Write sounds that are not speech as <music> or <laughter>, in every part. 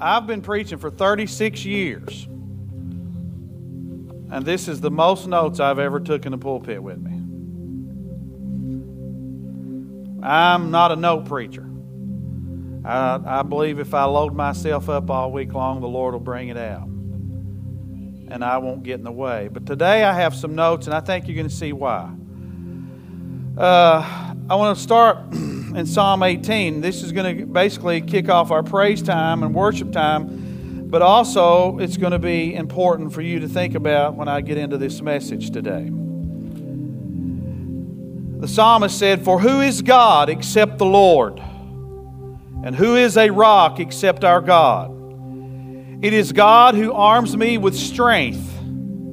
I've been preaching for 36 years. And this is the most notes I've ever took in the pulpit with me. I'm not a note preacher. I, I believe if I load myself up all week long, the Lord will bring it out. And I won't get in the way. But today I have some notes, and I think you're going to see why. Uh, I want to start <clears throat> in Psalm 18. This is going to basically kick off our praise time and worship time, but also it's going to be important for you to think about when I get into this message today. The psalmist said, For who is God except the Lord? And who is a rock except our God? It is God who arms me with strength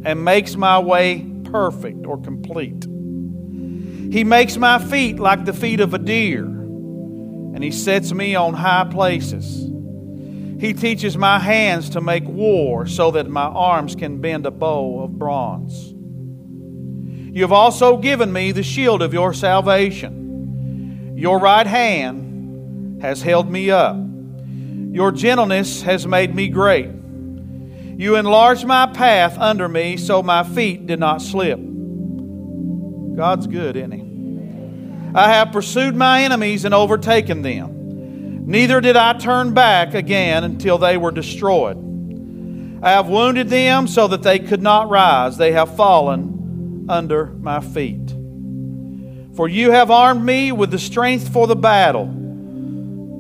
and makes my way perfect or complete. He makes my feet like the feet of a deer, and He sets me on high places. He teaches my hands to make war so that my arms can bend a bow of bronze. You have also given me the shield of your salvation. Your right hand has held me up. Your gentleness has made me great. You enlarged my path under me so my feet did not slip. God's good, isn't He? I have pursued my enemies and overtaken them. Neither did I turn back again until they were destroyed. I have wounded them so that they could not rise. They have fallen under my feet. For you have armed me with the strength for the battle.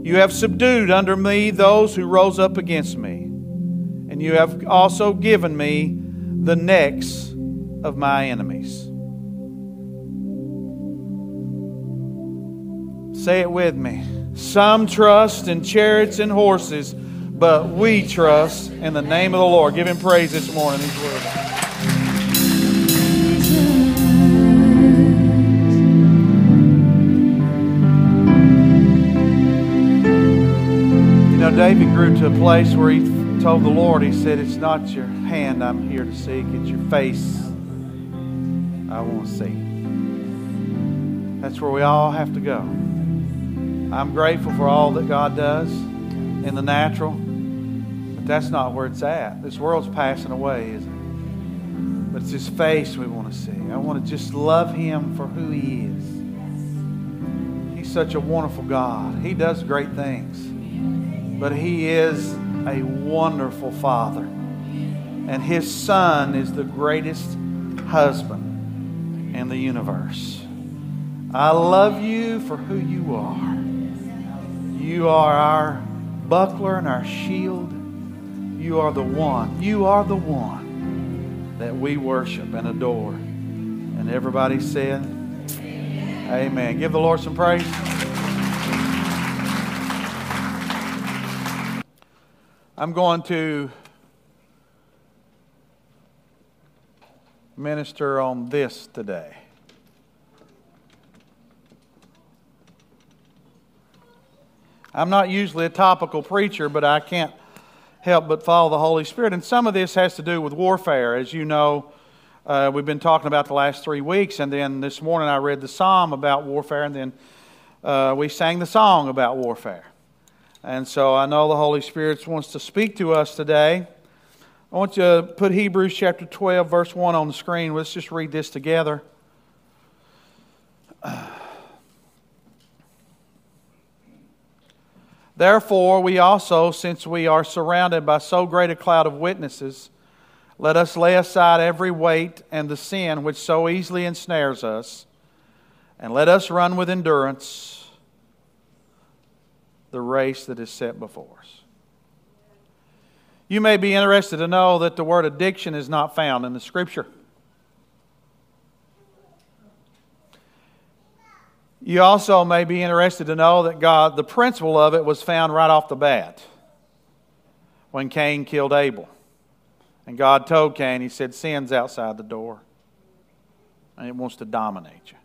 You have subdued under me those who rose up against me. And you have also given me the necks of my enemies. Say it with me. Some trust in chariots and horses, but we trust in the name of the Lord. Give him praise this morning. These words. David grew to a place where he told the Lord, he said, It's not your hand I'm here to seek, it's your face I want to see. That's where we all have to go. I'm grateful for all that God does in the natural, but that's not where it's at. This world's passing away, isn't it? But it's His face we want to see. I want to just love Him for who He is. He's such a wonderful God. He does great things but He is a wonderful Father. And His Son is the greatest husband in the universe. I love you for who you are. You are our buckler and our shield. You are the one. You are the one that we worship and adore. And everybody said, Amen. Give the Lord some praise. I'm going to minister on this today. I'm not usually a topical preacher, but I can't help but follow the Holy Spirit. And some of this has to do with warfare. As you know, uh, we've been talking about the last three weeks, and then this morning I read the psalm about warfare, and then uh, we sang the song about warfare. And so I know the Holy Spirit wants to speak to us today. I want you to put Hebrews chapter 12, verse 1 on the screen. Let's just read this together. <sighs> Therefore, we also, since we are surrounded by so great a cloud of witnesses, let us lay aside every weight and the sin which so easily ensnares us, and let us run with endurance the race that is set before us. You may be interested to know that the word addiction is not found in the scripture. You also may be interested to know that God, the principle of it was found right off the bat when Cain killed Abel. And God told Cain, He said, Sin's outside the door, and it wants to dominate you.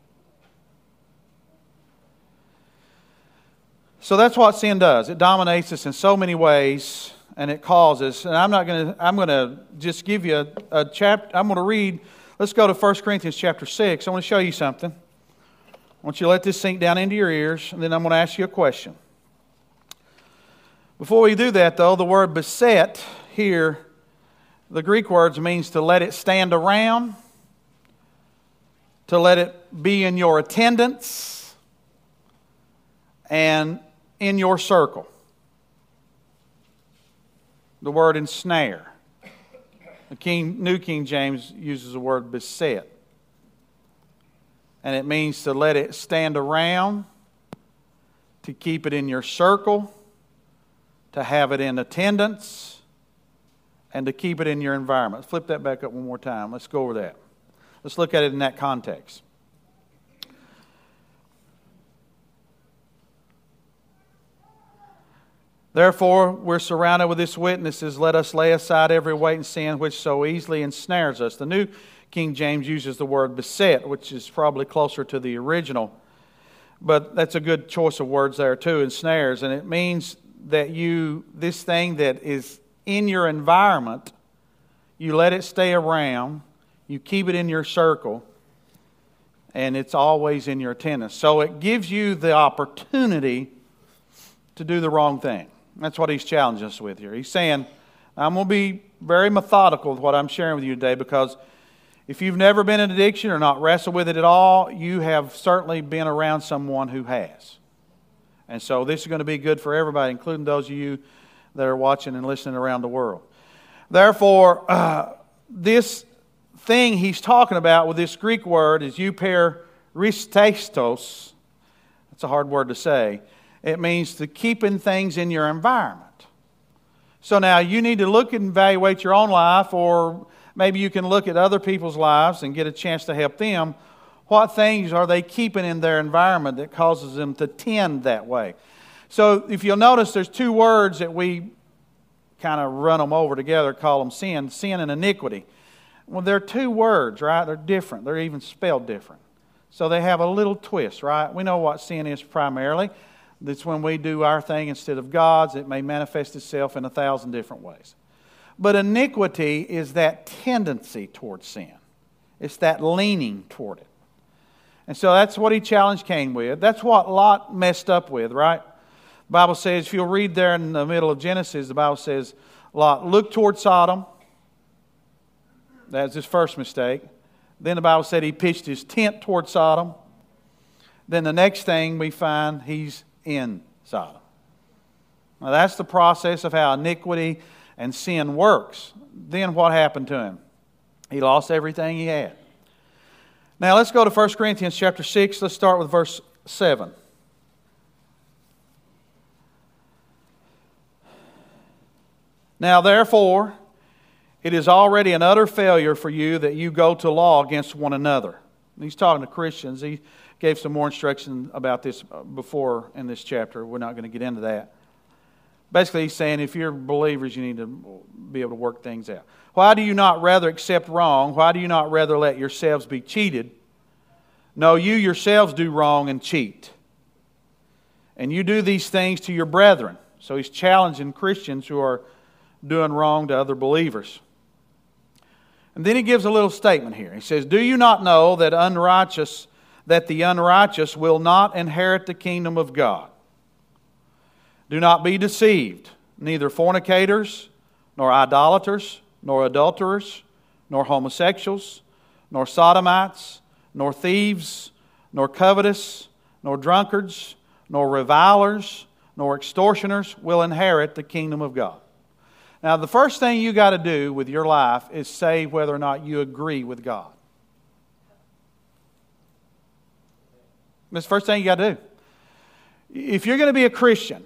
So that's what sin does. It dominates us in so many ways, and it causes. And I'm not going to. I'm going to just give you a, a chapter. I'm going to read Let's go to 1 Corinthians chapter 6. I want to show you something. I want you to let this sink down into your ears, and then I'm going to ask you a question. Before we do that, though, the word beset here, the Greek words means to let it stand around, to let it be in your attendance, and in your circle. The word ensnare. The King, New King James uses the word beset. And it means to let it stand around, to keep it in your circle, to have it in attendance, and to keep it in your environment. Flip that back up one more time. Let's go over that. Let's look at it in that context. Therefore, we're surrounded with these witnesses. Let us lay aside every weight and sin which so easily ensnares us. The New King James uses the word beset, which is probably closer to the original. But that's a good choice of words there, too, ensnares. And it means that you, this thing that is in your environment, you let it stay around, you keep it in your circle, and it's always in your attendance. So it gives you the opportunity to do the wrong thing. That's what he's challenging us with here. He's saying, I'm going to be very methodical with what I'm sharing with you today because if you've never been in addiction or not wrestled with it at all, you have certainly been around someone who has. And so this is going to be good for everybody, including those of you that are watching and listening around the world. Therefore, uh, this thing he's talking about with this Greek word is euperistatos. That's a hard word to say. It means to keeping things in your environment. So now you need to look and evaluate your own life, or maybe you can look at other people's lives and get a chance to help them. What things are they keeping in their environment that causes them to tend that way? So if you'll notice, there's two words that we kind of run them over together, call them sin, sin and iniquity. Well, they're two words, right? They're different. They're even spelled different. So they have a little twist, right? We know what sin is primarily. That's when we do our thing instead of God's. It may manifest itself in a thousand different ways. But iniquity is that tendency towards sin, it's that leaning toward it. And so that's what he challenged Cain with. That's what Lot messed up with, right? The Bible says, if you'll read there in the middle of Genesis, the Bible says, Lot looked toward Sodom. That's his first mistake. Then the Bible said he pitched his tent toward Sodom. Then the next thing we find, he's in Sodom. Now, that's the process of how iniquity and sin works. Then what happened to him? He lost everything he had. Now, let's go to 1 Corinthians chapter 6. Let's start with verse 7. Now, therefore, it is already an utter failure for you that you go to law against one another. He's talking to Christians. He, gave some more instruction about this uh, before in this chapter. We're not going to get into that. Basically, he's saying if you're believers, you need to be able to work things out. Why do you not rather accept wrong? Why do you not rather let yourselves be cheated? No, you yourselves do wrong and cheat. And you do these things to your brethren. So he's challenging Christians who are doing wrong to other believers. And then he gives a little statement here. He says, Do you not know that unrighteous that the unrighteous will not inherit the kingdom of God. Do not be deceived. Neither fornicators, nor idolaters, nor adulterers, nor homosexuals, nor sodomites, nor thieves, nor covetous, nor drunkards, nor revilers, nor extortioners will inherit the kingdom of God. Now, the first thing you got to do with your life is say whether or not you agree with God. That's the first thing you got to do. If you're going to be a Christian,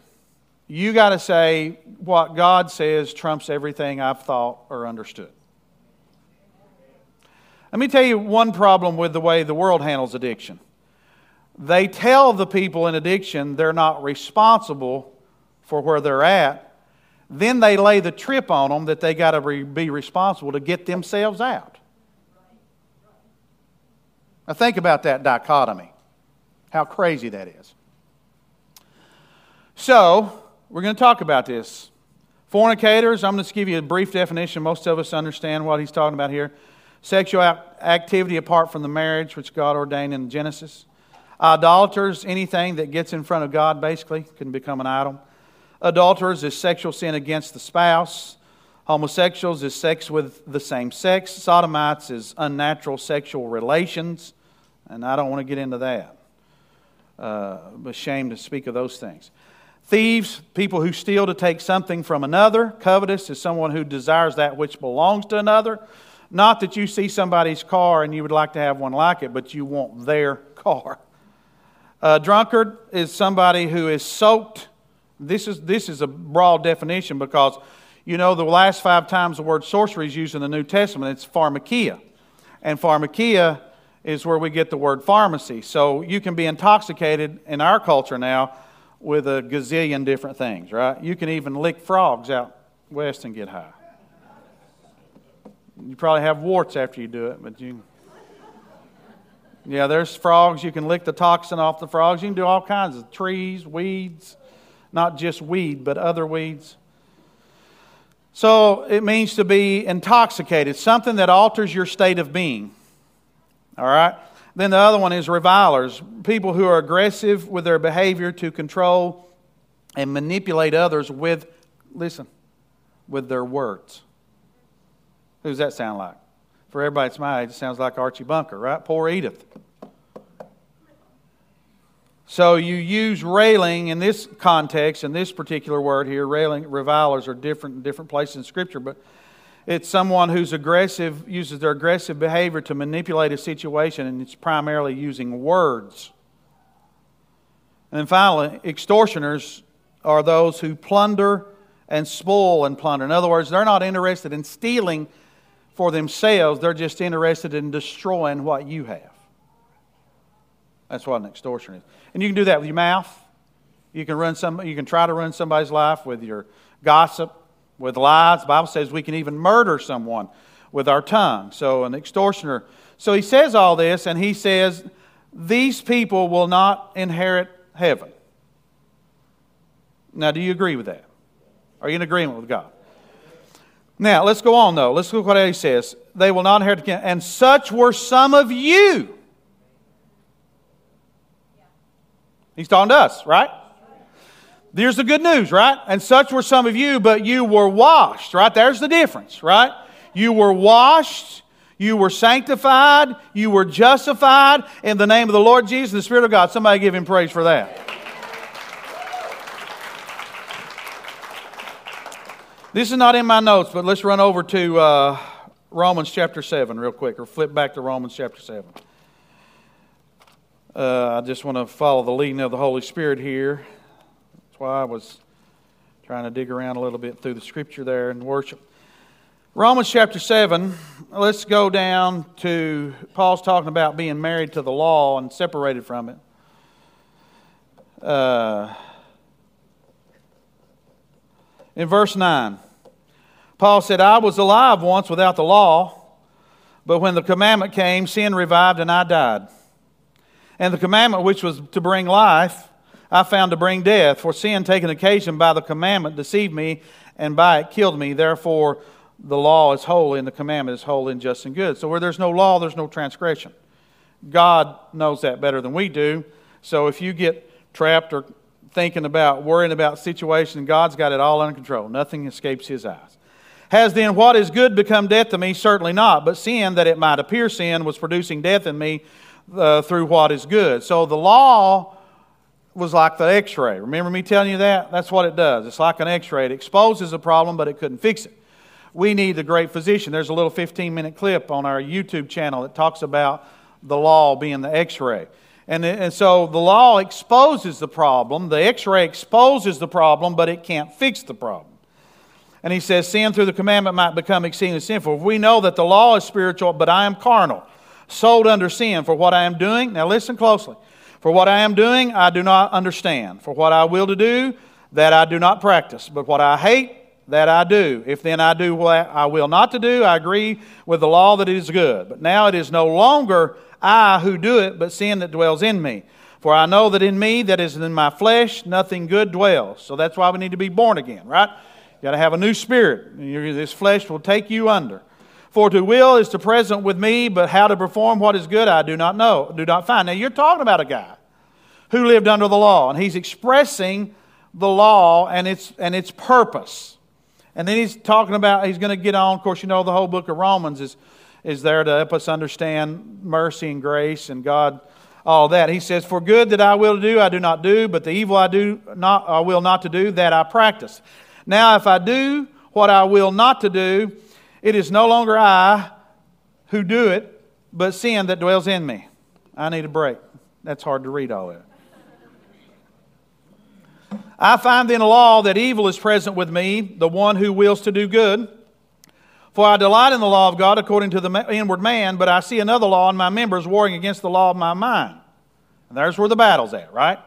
you got to say what God says trumps everything I've thought or understood. Let me tell you one problem with the way the world handles addiction. They tell the people in addiction they're not responsible for where they're at. Then they lay the trip on them that they got to be responsible to get themselves out. Now, think about that dichotomy. How crazy that is. So, we're going to talk about this. Fornicators, I'm going to give you a brief definition. Most of us understand what he's talking about here. sexual activity apart from the marriage which God ordained in Genesis. Idolaters, anything that gets in front of God, basically, can become an idol. Adulterers is sexual sin against the spouse. Homosexuals is sex with the same sex. Sodomites is unnatural sexual relations. And I don't want to get into that. Uh, ashamed to speak of those things. Thieves, people who steal to take something from another. Covetous is someone who desires that which belongs to another. Not that you see somebody's car and you would like to have one like it, but you want their car. A drunkard is somebody who is soaked. This is, this is a broad definition because, you know, the last five times the word sorcery is used in the New Testament, it's pharmakia. And pharmakia is where we get the word pharmacy. So you can be intoxicated in our culture now with a gazillion different things, right? You can even lick frogs out west and get high. You probably have warts after you do it, but you. Yeah, there's frogs. You can lick the toxin off the frogs. You can do all kinds of trees, weeds, not just weed, but other weeds. So it means to be intoxicated, something that alters your state of being. All right? Then the other one is revilers, people who are aggressive with their behavior to control and manipulate others with, listen, with their words. Who does that sound like? For everybody that's my age, it sounds like Archie Bunker, right? Poor Edith. So you use railing in this context, in this particular word here, railing, revilers are different in different places in Scripture, but it's someone who's aggressive, uses their aggressive behavior to manipulate a situation, and it's primarily using words. And then finally, extortioners are those who plunder and spoil and plunder. In other words, they're not interested in stealing for themselves, they're just interested in destroying what you have. That's what an extortion is. And you can do that with your mouth. You can run some you can try to run somebody's life with your gossip, with lies. The Bible says we can even murder someone with our tongue. So an extortioner. So he says all this and he says these people will not inherit heaven. Now, do you agree with that? Are you in agreement with God? Now, let's go on though. Let's look what he says. They will not inherit the. And such were some of you. He's talking to us, right? There's the good news, right? And such were some of you, but you were washed, right? There's the difference, right? You were washed, you were sanctified, you were justified in the name of the Lord Jesus, the Spirit of God. Somebody give him praise for that. This is not in my notes, but let's run over to uh, Romans chapter 7 real quick, or flip back to Romans chapter 7. Uh, I just want to follow the leading of the Holy Spirit here. Why I was trying to dig around a little bit through the scripture there and worship. Romans chapter 7, let's go down to Paul's talking about being married to the law and separated from it. Uh, in verse 9. Paul said, I was alive once without the law, but when the commandment came, sin revived and I died. And the commandment which was to bring life, I found to bring death. For sin, taken occasion by the commandment, deceived me, and by it killed me. Therefore, the law is holy, and the commandment is holy and just and good. So, where there's no law, there's no transgression. God knows that better than we do. So, if you get trapped or thinking about, worrying about situation. God's got it all under control. Nothing escapes his eyes. Has then what is good become death to me? Certainly not. But sin, that it might appear sin, was producing death in me uh, through what is good. So the law was like the x ray. Remember me telling you that? That's what it does. It's like an x ray. It exposes a problem, but it couldn't fix it. We need the great physician. There's a little 15 minute clip on our YouTube channel that talks about the law being the x ray. And, and so the law exposes the problem, the x ray exposes the problem, but it can't fix the problem. And he says, Sin through the commandment might become exceedingly sinful. If we know that the law is spiritual, but I am carnal, sold under sin for what I am doing. Now listen closely. For what I am doing, I do not understand. For what I will to do, that I do not practice. But what I hate, that I do. If then I do what I will not to do, I agree with the law that it is good. But now it is no longer I who do it, but sin that dwells in me. For I know that in me, that is in my flesh, nothing good dwells. So that's why we need to be born again, right? You got to have a new spirit. This flesh will take you under. For to will is to present with me, but how to perform what is good I do not know, do not find. Now you're talking about a guy who lived under the law, and he's expressing the law and its and its purpose. And then he's talking about he's going to get on. Of course, you know the whole book of Romans is is there to help us understand mercy and grace and God, all that. He says, "For good that I will do, I do not do, but the evil I do not, I will not to do, that I practice. Now, if I do what I will not to do, it is no longer I who do it, but sin that dwells in me. I need a break. That's hard to read all that. I find in the law that evil is present with me, the one who wills to do good. For I delight in the law of God according to the inward man, but I see another law in my members warring against the law of my mind. And there's where the battle's at, right?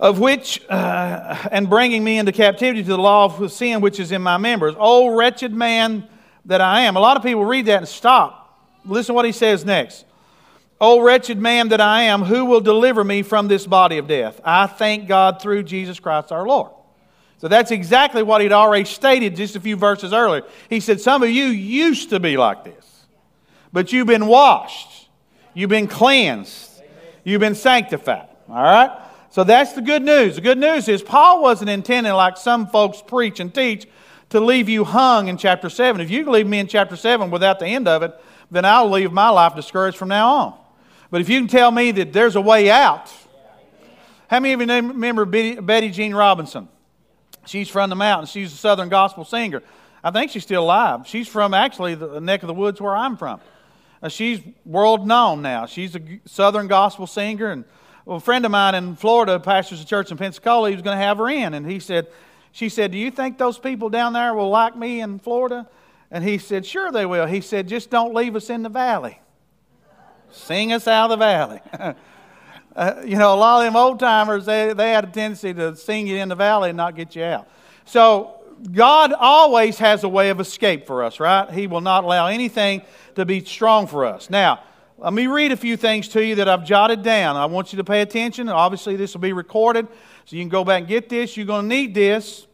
Of which, uh, and bringing me into captivity to the law of sin which is in my members. Oh, wretched man that I am. A lot of people read that and stop. Listen to what he says next. Oh, wretched man that I am, who will deliver me from this body of death? I thank God through Jesus Christ our Lord. So that's exactly what he'd already stated just a few verses earlier. He said, Some of you used to be like this, but you've been washed, you've been cleansed, you've been sanctified. All right? So that's the good news. The good news is Paul wasn't intending, like some folks preach and teach, to leave you hung in chapter 7. If you leave me in chapter 7 without the end of it, then I'll leave my life discouraged from now on. But if you can tell me that there's a way out, how many of you remember Betty Jean Robinson? She's from the mountains. She's a Southern gospel singer. I think she's still alive. She's from actually the neck of the woods where I'm from. Uh, she's world known now. She's a Southern gospel singer and well, a friend of mine in Florida pastors a church in Pensacola. He was going to have her in, and he said, she said, "Do you think those people down there will like me in Florida?" And he said, "Sure they will." He said, "Just don't leave us in the valley. Sing us out of the valley." <laughs> uh, you know, a lot of them old timers they they had a tendency to sing you in the valley and not get you out. So God always has a way of escape for us, right? He will not allow anything to be strong for us. Now, let me read a few things to you that I've jotted down. I want you to pay attention. Obviously, this will be recorded, so you can go back and get this. You're going to need this.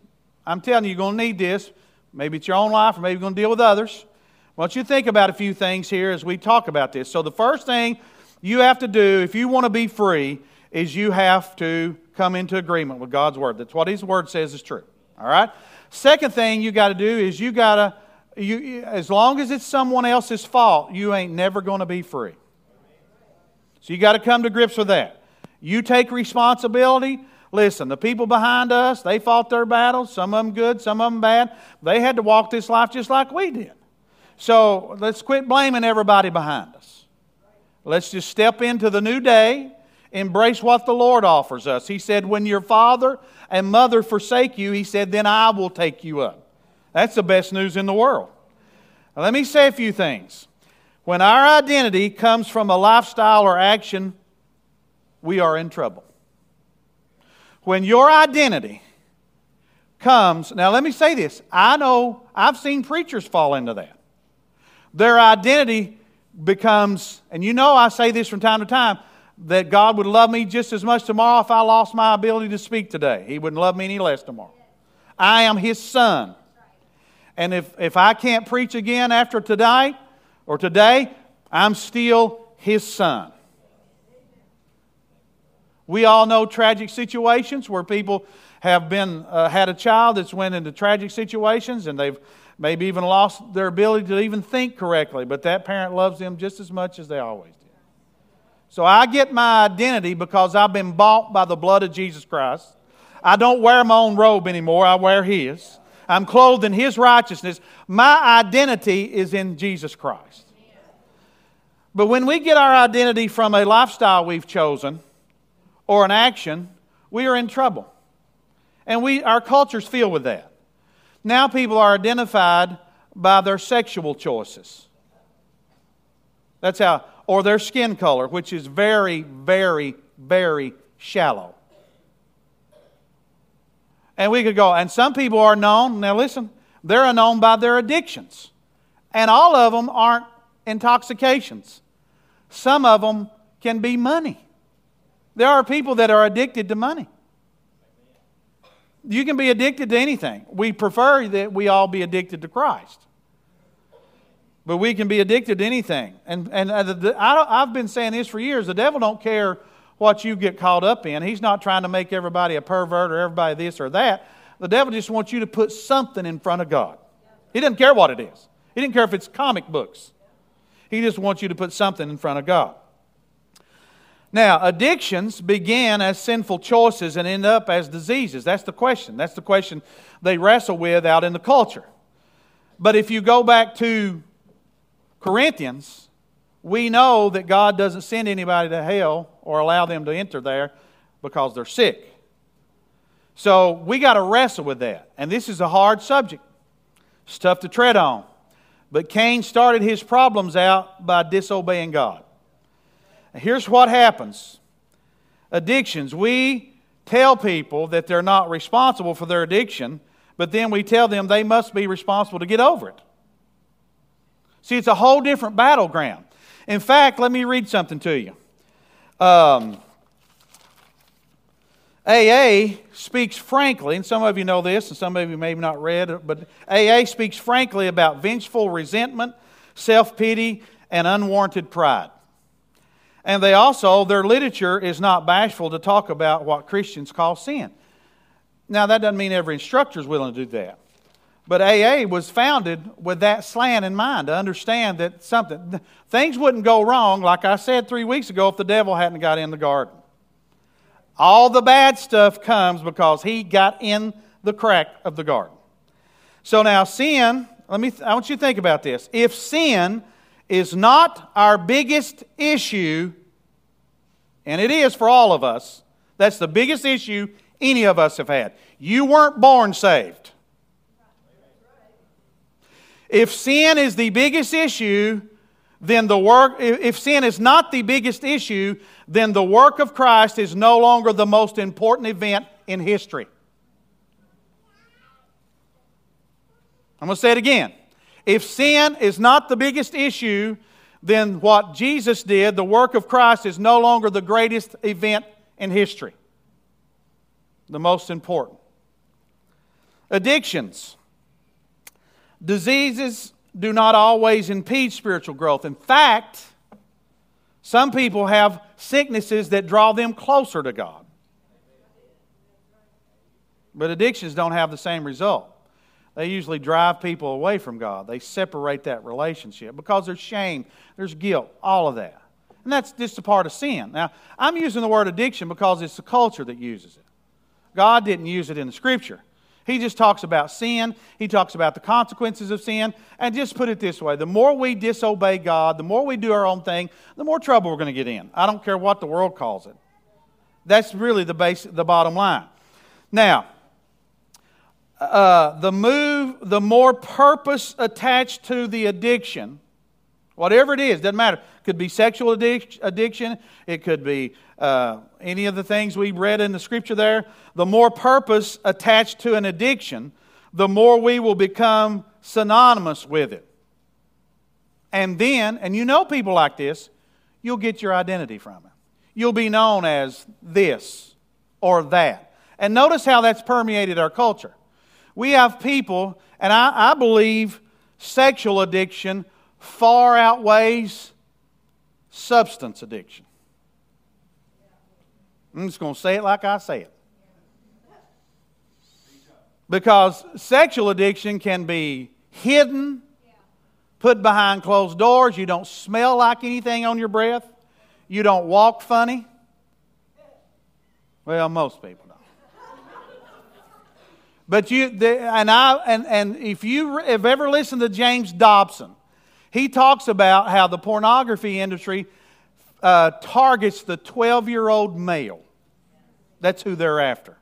I'm telling you, you're going to need this. Maybe it's your own life, or maybe you're going to deal with others. I want you to think about a few things here as we talk about this. So, the first thing you have to do if you want to be free is you have to come into agreement with God's Word. That's what His Word says is true. All right? Second thing you got to do is you got to you, as long as it's someone else's fault, you ain't never going to be free. So you got to come to grips with that. You take responsibility. Listen, the people behind us, they fought their battles, some of them good, some of them bad. They had to walk this life just like we did. So let's quit blaming everybody behind us. Let's just step into the new day, embrace what the Lord offers us. He said, When your father and mother forsake you, He said, Then I will take you up. That's the best news in the world. Now, let me say a few things. When our identity comes from a lifestyle or action, we are in trouble. When your identity comes, now let me say this. I know I've seen preachers fall into that. Their identity becomes, and you know I say this from time to time, that God would love me just as much tomorrow if I lost my ability to speak today. He wouldn't love me any less tomorrow. I am His son. And if, if I can't preach again after tonight or today, I'm still his son. We all know tragic situations where people have been uh, had a child that's went into tragic situations and they've maybe even lost their ability to even think correctly, but that parent loves them just as much as they always did. So I get my identity because I've been bought by the blood of Jesus Christ. I don't wear my own robe anymore, I wear his. I'm clothed in His righteousness. My identity is in Jesus Christ. But when we get our identity from a lifestyle we've chosen or an action, we are in trouble. And we, our culture's filled with that. Now people are identified by their sexual choices. That's how, or their skin color, which is very, very, very shallow. And we could go, and some people are known, now listen, they're known by their addictions. And all of them aren't intoxications. Some of them can be money. There are people that are addicted to money. You can be addicted to anything. We prefer that we all be addicted to Christ. But we can be addicted to anything. And, and uh, I I've been saying this for years. The devil don't care what you get caught up in. He's not trying to make everybody a pervert or everybody this or that. The devil just wants you to put something in front of God. He doesn't care what it is. He didn't care if it's comic books. He just wants you to put something in front of God. Now, addictions begin as sinful choices and end up as diseases. That's the question. That's the question they wrestle with out in the culture. But if you go back to Corinthians, we know that God doesn't send anybody to hell or allow them to enter there because they're sick. So we got to wrestle with that. And this is a hard subject. It's tough to tread on. But Cain started his problems out by disobeying God. Here's what happens addictions. We tell people that they're not responsible for their addiction, but then we tell them they must be responsible to get over it. See, it's a whole different battleground. In fact, let me read something to you. Um, AA speaks frankly, and some of you know this, and some of you may have not read it, but AA speaks frankly about vengeful resentment, self pity, and unwarranted pride. And they also, their literature is not bashful to talk about what Christians call sin. Now, that doesn't mean every instructor is willing to do that. But AA was founded with that slant in mind to understand that something, things wouldn't go wrong, like I said three weeks ago, if the devil hadn't got in the garden. All the bad stuff comes because he got in the crack of the garden. So now, sin, let me, I want you to think about this. If sin is not our biggest issue, and it is for all of us. That's the biggest issue any of us have had. You weren't born saved. If sin is the biggest issue, then the work, if sin is not the biggest issue, then the work of Christ is no longer the most important event in history. I'm going to say it again. If sin is not the biggest issue, then what Jesus did, the work of Christ, is no longer the greatest event in history, the most important. Addictions. Diseases do not always impede spiritual growth. In fact, some people have sicknesses that draw them closer to God. But addictions don't have the same result they usually drive people away from God. They separate that relationship because there's shame, there's guilt, all of that. And that's just a part of sin. Now, I'm using the word addiction because it's the culture that uses it. God didn't use it in the scripture. He just talks about sin, he talks about the consequences of sin. And just put it this way the more we disobey God, the more we do our own thing, the more trouble we're going to get in. I don't care what the world calls it. That's really the, base, the bottom line. Now, uh, the move, the more purpose attached to the addiction, whatever it is, doesn't matter. It could be sexual addiction, it could be uh, any of the things we read in the scripture there. The more purpose attached to an addiction, the more we will become synonymous with it. And then, and you know people like this, you'll get your identity from it. You'll be known as this or that. And notice how that's permeated our culture. We have people, and I, I believe sexual addiction far outweighs substance addiction. I'm just going to say it like I say it. Because sexual addiction can be hidden, put behind closed doors. You don't smell like anything on your breath. You don't walk funny. Well, most people. Don't. But you, the, and I, and, and if you have ever listened to James Dobson, he talks about how the pornography industry uh, targets the 12 year old male. That's who they're after.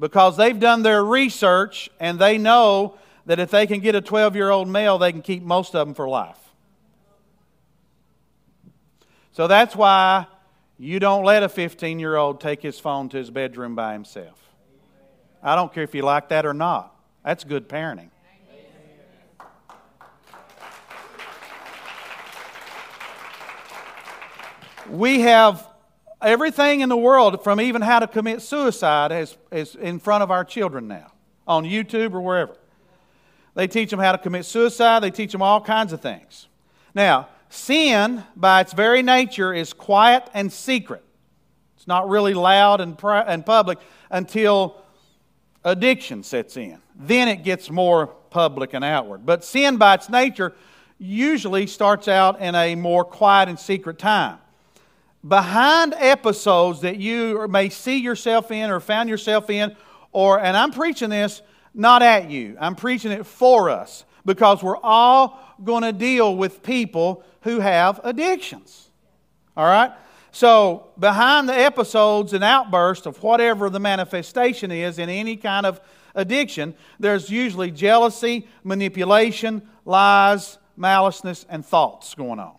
Because they've done their research and they know that if they can get a 12 year old male, they can keep most of them for life. So that's why you don't let a 15 year old take his phone to his bedroom by himself. I don't care if you like that or not. That's good parenting. We have everything in the world, from even how to commit suicide, is, is in front of our children now, on YouTube or wherever. They teach them how to commit suicide. They teach them all kinds of things. Now, sin, by its very nature, is quiet and secret. It's not really loud and, and public until addiction sets in. Then it gets more public and outward. But sin, by its nature, usually starts out in a more quiet and secret time. Behind episodes that you may see yourself in or found yourself in, or, and I'm preaching this not at you, I'm preaching it for us because we're all going to deal with people who have addictions. All right? So, behind the episodes and outbursts of whatever the manifestation is in any kind of addiction, there's usually jealousy, manipulation, lies, maliceness, and thoughts going on.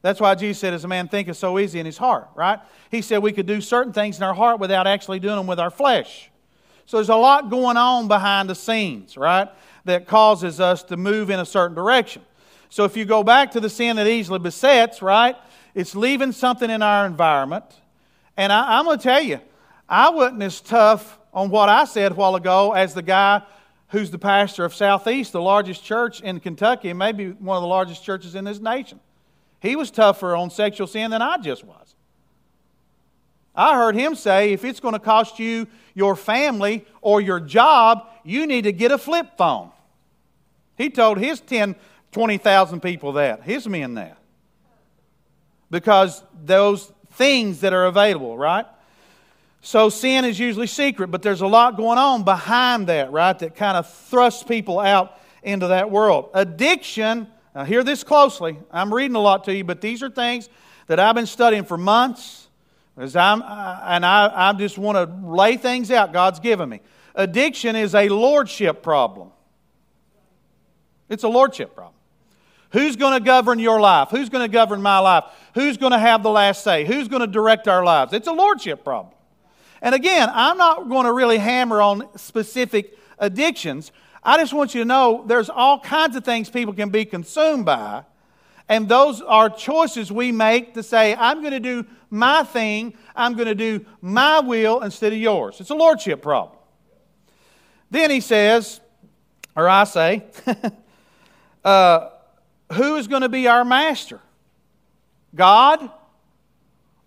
That's why Jesus said, As a man thinketh so easy in his heart, right? He said we could do certain things in our heart without actually doing them with our flesh. So there's a lot going on behind the scenes, right, that causes us to move in a certain direction. So if you go back to the sin that easily besets, right, it's leaving something in our environment. And I, am going to tell you, I wasn't as tough on what I said a while ago as the guy who's the pastor of Southeast, the largest church in Kentucky, and maybe one of the largest churches in this nation. He was tougher on sexual sin than I just was. I heard him say if it's going to cost you your family or your job, you need to get a flip phone. He told his 10, 20,000 people that, his men that. Because those things that are available, right? So sin is usually secret, but there's a lot going on behind that, right? That kind of thrusts people out into that world. Addiction, now hear this closely. I'm reading a lot to you, but these are things that I've been studying for months. As I'm, and I, I just want to lay things out God's given me. Addiction is a lordship problem. It's a lordship problem. Who's going to govern your life? Who's going to govern my life? Who's going to have the last say? Who's going to direct our lives? It's a lordship problem. And again, I'm not going to really hammer on specific addictions. I just want you to know there's all kinds of things people can be consumed by. And those are choices we make to say, I'm going to do my thing, I'm going to do my will instead of yours. It's a lordship problem. Then he says, or I say, <laughs> uh, who is going to be our master? God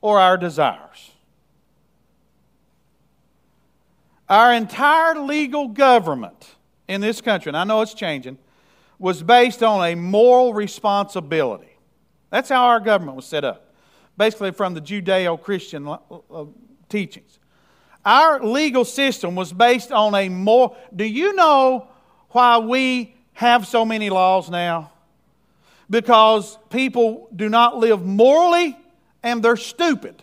or our desires? Our entire legal government in this country, and I know it's changing, was based on a moral responsibility. That's how our government was set up, basically from the Judeo Christian teachings. Our legal system was based on a more. Do you know why we have so many laws now? Because people do not live morally and they're stupid.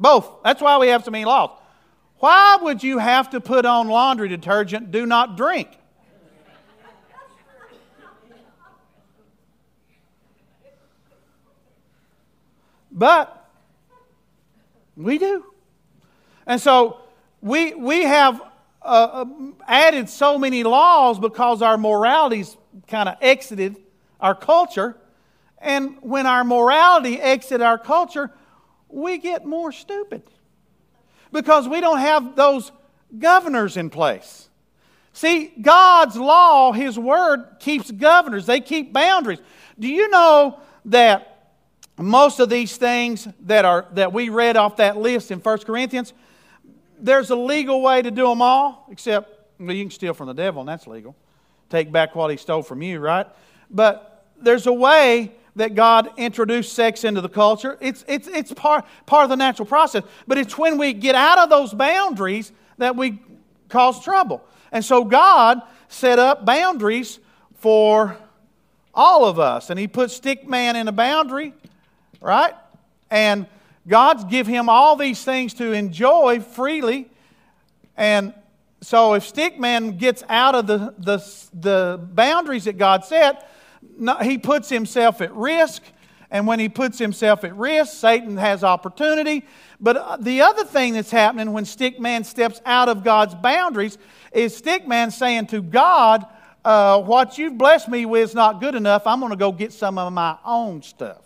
Both. That's why we have so many laws. Why would you have to put on laundry detergent, do not drink? But we do. And so we, we have uh, uh added so many laws because our morality's kind of exited our culture. And when our morality exits our culture, we get more stupid because we don't have those governors in place. See, God's law, His Word, keeps governors, they keep boundaries. Do you know that most of these things that, are, that we read off that list in 1 Corinthians, there's a legal way to do them all, except well, you can steal from the devil, and that's legal. Take back what he stole from you, right? But there's a way that God introduced sex into the culture. It's, it's, it's part, part of the natural process. But it's when we get out of those boundaries that we cause trouble. And so God set up boundaries for all of us. And He put stick man in a boundary, right? And God's give him all these things to enjoy freely. And so if stick man gets out of the, the, the boundaries that God set, he puts himself at risk. And when he puts himself at risk, Satan has opportunity. But uh, the other thing that's happening when Stickman steps out of God's boundaries is Stickman saying to God, uh, What you've blessed me with is not good enough. I'm going to go get some of my own stuff.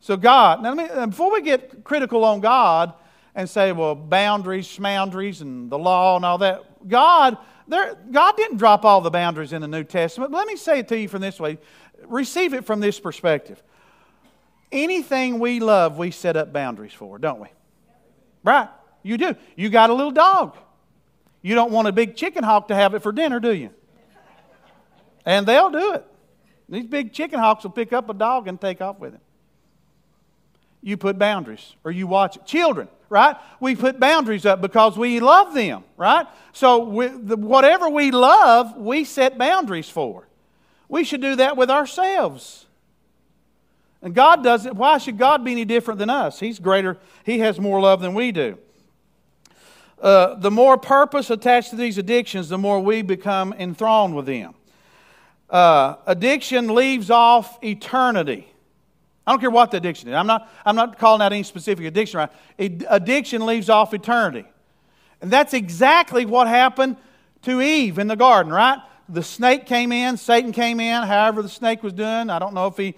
So, God, now me, uh, before we get critical on God, and say, well, boundaries, schmoundaries, and the law and all that. God, there, God didn't drop all the boundaries in the New Testament. Let me say it to you from this way receive it from this perspective. Anything we love, we set up boundaries for, don't we? Right? You do. You got a little dog. You don't want a big chicken hawk to have it for dinner, do you? And they'll do it. These big chicken hawks will pick up a dog and take off with him. You put boundaries, or you watch it. Children, right? We put boundaries up because we love them, right? So we, the, whatever we love, we set boundaries for. We should do that with ourselves. And God does it. Why should God be any different than us? He's greater, He has more love than we do. Uh, the more purpose attached to these addictions, the more we become enthralled with them. Uh, addiction leaves off eternity. I don't care what the addiction is. I'm not, I'm not calling out any specific addiction. Right? Addiction leaves off eternity. And that's exactly what happened to Eve in the garden, right? The snake came in, Satan came in, however the snake was doing. I don't know if he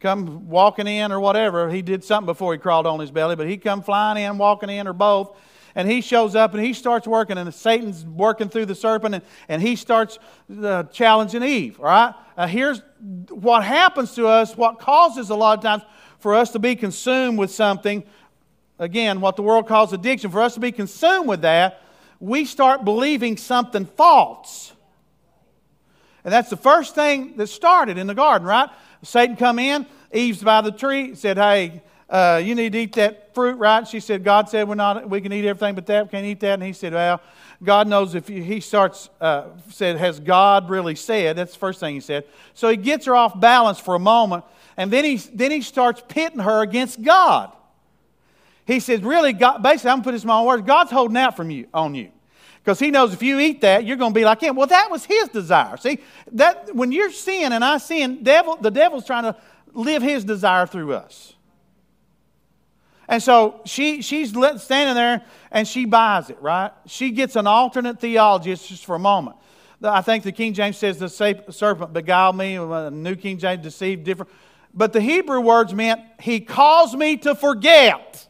come walking in or whatever. He did something before he crawled on his belly, but he come flying in, walking in, or both. And he shows up and he starts working, and Satan's working through the serpent, and, and he starts uh, challenging Eve. All right? Uh, here's what happens to us, what causes a lot of times for us to be consumed with something. Again, what the world calls addiction, for us to be consumed with that, we start believing something false. And that's the first thing that started in the garden, right? Satan come in, Eve's by the tree, said, Hey, uh, you need to eat that fruit, right? She said, God said we're not, we can eat everything but that. We can't eat that. And he said, Well, God knows if you, he starts, uh, said, Has God really said? That's the first thing he said. So he gets her off balance for a moment, and then he, then he starts pitting her against God. He says, Really, God, basically, I'm going to put this in my own words God's holding out from you, on you. Because he knows if you eat that, you're going to be like him. Well, that was his desire. See, that when you're sin and I sin, devil, the devil's trying to live his desire through us. And so she, she's standing there and she buys it, right? She gets an alternate theology. Just for a moment. I think the King James says the serpent beguiled me, New King James deceived different. But the Hebrew words meant he caused me to forget.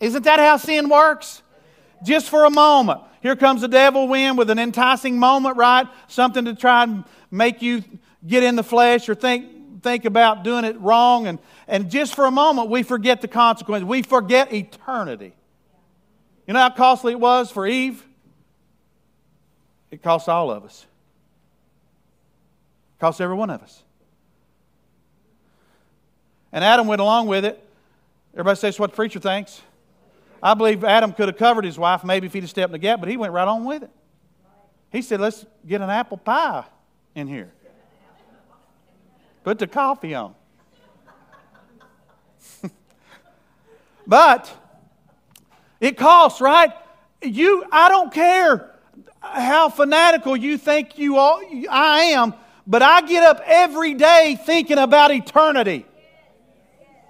Isn't that how sin works? Just for a moment. Here comes the devil wind with an enticing moment, right? Something to try and make you get in the flesh or think, think about doing it wrong. And, and just for a moment, we forget the consequences. We forget eternity. You know how costly it was for Eve? It cost all of us. It cost every one of us. And Adam went along with it. Everybody says what the preacher thinks. I believe Adam could have covered his wife maybe if he'd have stepped in the gap, but he went right on with it. He said, Let's get an apple pie in here. Put the coffee on. <laughs> but it costs, right? You, I don't care how fanatical you think you all, I am, but I get up every day thinking about eternity.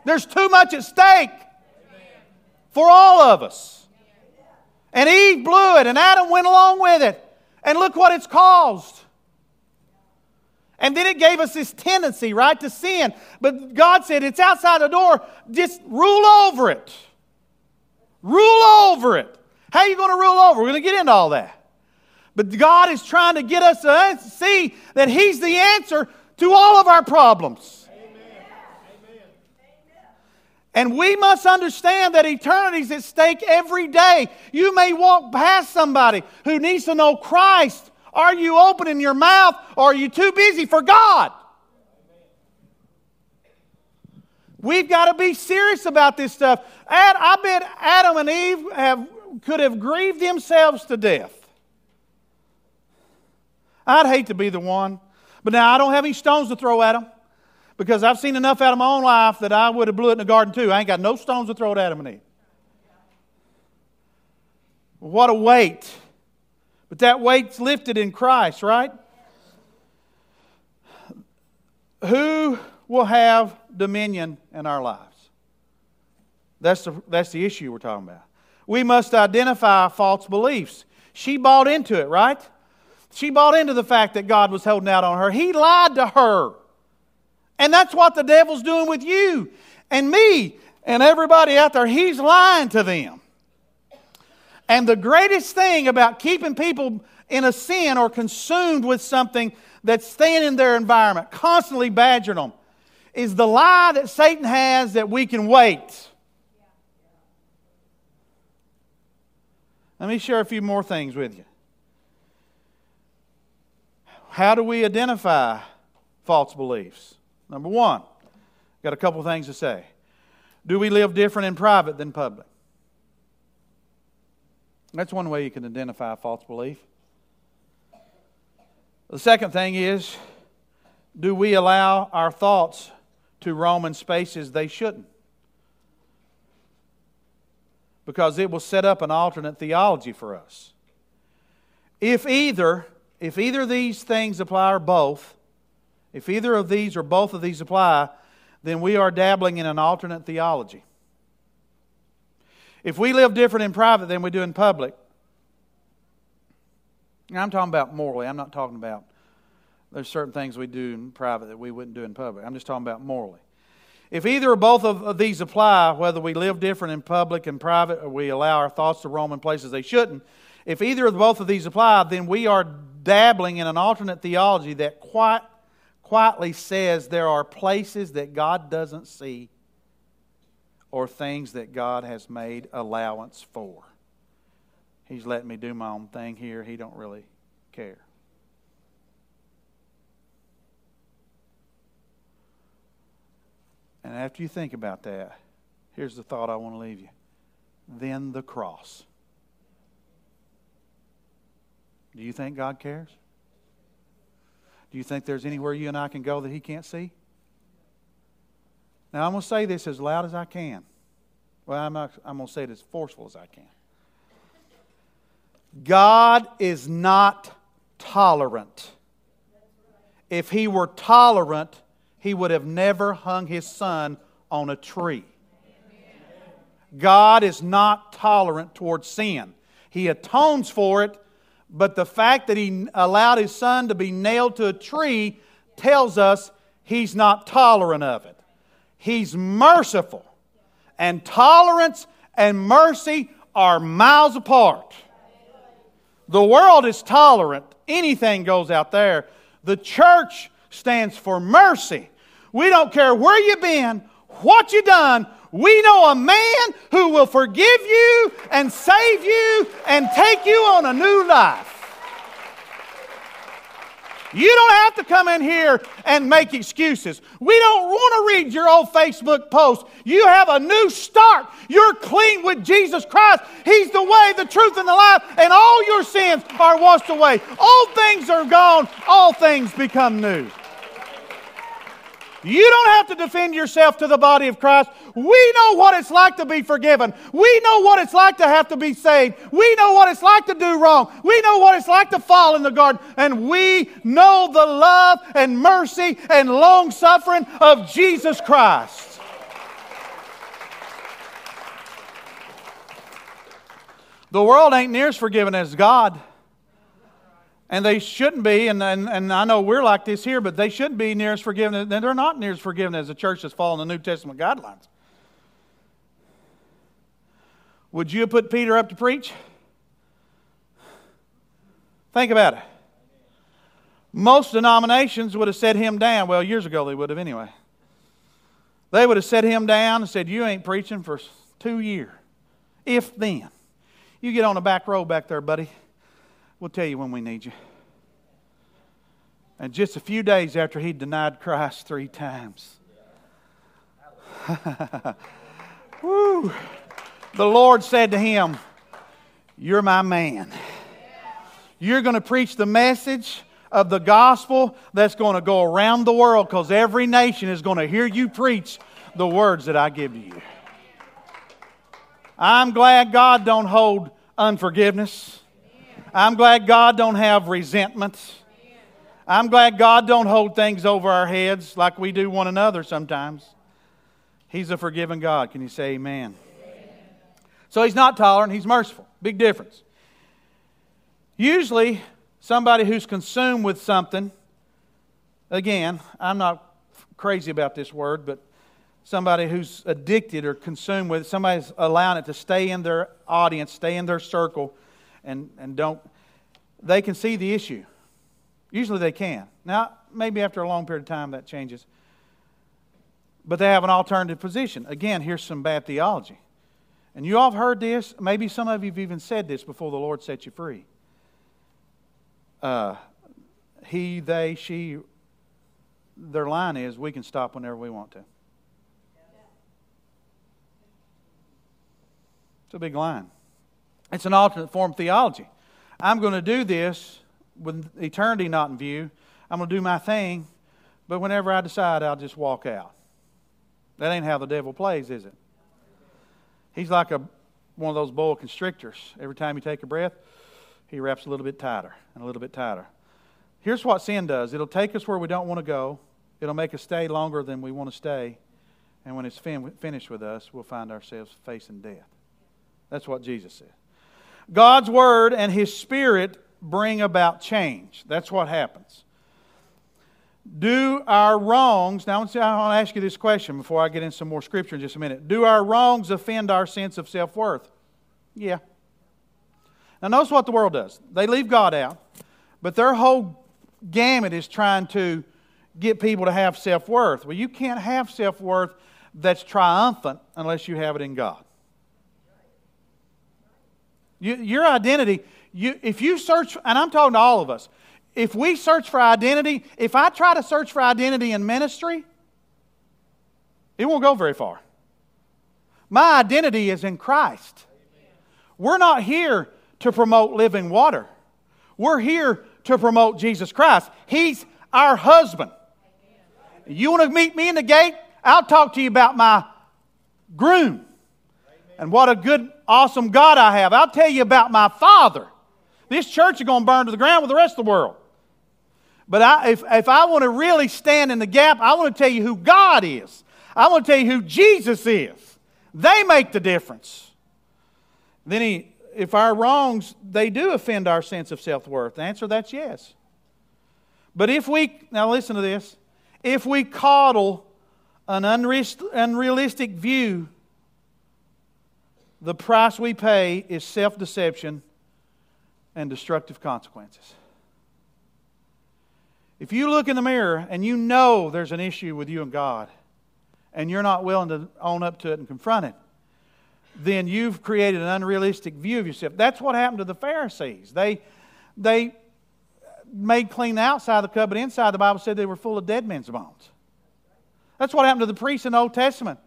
There's too much at stake for all of us. And Eve blew it, and Adam went along with it. And look what it's caused. And then it gave us this tendency, right, to sin. But God said, it's outside the door. Just rule over it. Rule over it. How are you going to rule over? We're going to get into all that. But God is trying to get us to uh, see that He's the answer to all of our problems. And we must understand that eternity is at stake every day. You may walk past somebody who needs to know Christ. Are you opening your mouth or are you too busy for God? We've got to be serious about this stuff. I bet Adam and Eve have, could have grieved themselves to death. I'd hate to be the one. But now I don't have any stones to throw at them. Because I've seen enough out of my own life that I would have blew it in the garden too. I ain't got no stones to throw at Adam and Eve. What a weight. But that weight's lifted in Christ, right? Who will have dominion in our lives? That's the, that's the issue we're talking about. We must identify false beliefs. She bought into it, right? She bought into the fact that God was holding out on her. He lied to her. And that's what the devil's doing with you and me. and everybody out there, he's lying to them. And the greatest thing about keeping people in a sin or consumed with something that's staying in their environment, constantly badgering them, is the lie that Satan has that we can wait. Let me share a few more things with you. How do we identify false beliefs? Number one, got a couple things to say. Do we live different in private than public? That's one way you can identify false belief. The second thing is do we allow our thoughts to roam in spaces they shouldn't? Because it will set up an alternate theology for us. If either, if either of these things apply or both, if either of these or both of these apply, then we are dabbling in an alternate theology. If we live different in private than we do in public, I'm talking about morally. I'm not talking about there's certain things we do in private that we wouldn't do in public. I'm just talking about morally. If either or both of these apply, whether we live different in public and private or we allow our thoughts to roam in places they shouldn't, if either or both of these apply, then we are dabbling in an alternate theology that quite quietly says there are places that God doesn't see or things that God has made allowance for. He's letting me do my own thing here. He don't really care. And after you think about that, here's the thought I want to leave you. Then the cross. Do you think God cares? Do you think there's anywhere you and I can go that He can't see? Now, I'm going to say this as loud as I can. Well, I'm, I'm going to say it as forceful as I can. God is not tolerant. If He were tolerant, He would have never hung His Son on a tree. God is not tolerant towards sin. He atones for it but the fact that he allowed his son to be nailed to a tree tells us he's not tolerant of it. He's merciful. And tolerance and mercy are miles apart. The world is tolerant, anything goes out there. The church stands for mercy. We don't care where you've been, what you've done, we know a man who will forgive you and save you and take you on a new life. You don't have to come in here and make excuses. We don't want to read your old Facebook post. You have a new start. You're clean with Jesus Christ. He's the way, the truth, and the life, and all your sins are washed away. All things are gone, all things become new. You don't have to defend yourself to the body of Christ. We know what it's like to be forgiven. We know what it's like to have to be saved. We know what it's like to do wrong. We know what it's like to fall in the garden. And we know the love and mercy and long suffering of Jesus Christ. The world ain't near as forgiving as God. And they shouldn't be, and, and, and I know we're like this here, but they shouldn't be near as forgiven. And they're not near as forgiven as a church that's following the New Testament guidelines. Would you have put Peter up to preach? Think about it. Most denominations would have set him down. Well, years ago they would have anyway. They would have set him down and said, You ain't preaching for two years. If then. You get on the back row back there, buddy. We'll tell you when we need you. And just a few days after he denied Christ three times, <laughs> Woo. the Lord said to him, You're my man. You're going to preach the message of the gospel that's going to go around the world because every nation is going to hear you preach the words that I give to you. I'm glad God don't hold unforgiveness. I'm glad God don't have resentments. I'm glad God don't hold things over our heads like we do one another sometimes. He's a forgiving God. Can you say amen? amen? So he's not tolerant, he's merciful. Big difference. Usually, somebody who's consumed with something, again, I'm not crazy about this word, but somebody who's addicted or consumed with it, somebody's allowing it to stay in their audience, stay in their circle, and, and don't, they can see the issue. Usually they can. Now, maybe after a long period of time that changes. But they have an alternative position. Again, here's some bad theology. And you all have heard this. Maybe some of you have even said this before the Lord set you free. Uh, he, they, she, their line is we can stop whenever we want to. It's a big line. It's an alternate form of theology. I'm going to do this with eternity not in view. I'm going to do my thing, but whenever I decide, I'll just walk out. That ain't how the devil plays, is it? He's like a, one of those boa constrictors. Every time you take a breath, he wraps a little bit tighter and a little bit tighter. Here's what sin does it'll take us where we don't want to go, it'll make us stay longer than we want to stay, and when it's fin- finished with us, we'll find ourselves facing death. That's what Jesus said. God's Word and His Spirit bring about change. That's what happens. Do our wrongs, now I want to ask you this question before I get into some more scripture in just a minute. Do our wrongs offend our sense of self worth? Yeah. Now, notice what the world does. They leave God out, but their whole gamut is trying to get people to have self worth. Well, you can't have self worth that's triumphant unless you have it in God. You, your identity, you, if you search, and I'm talking to all of us, if we search for identity, if I try to search for identity in ministry, it won't go very far. My identity is in Christ. We're not here to promote living water. We're here to promote Jesus Christ. He's our husband. You want to meet me in the gate? I'll talk to you about my groom and what a good, awesome God I have. I'll tell you about my Father. This church is going to burn to the ground with the rest of the world. But I, if, if I want to really stand in the gap, I want to tell you who God is. I want to tell you who Jesus is. They make the difference. Then he, if our wrongs, they do offend our sense of self worth. The answer that's yes. But if we, now listen to this, if we coddle an unrealistic view, the price we pay is self deception and destructive consequences. If you look in the mirror and you know there's an issue with you and God, and you're not willing to own up to it and confront it, then you've created an unrealistic view of yourself. That's what happened to the Pharisees. They, they made clean the outside of the cup, but inside the Bible said they were full of dead men's bones. That's what happened to the priests in the Old Testament.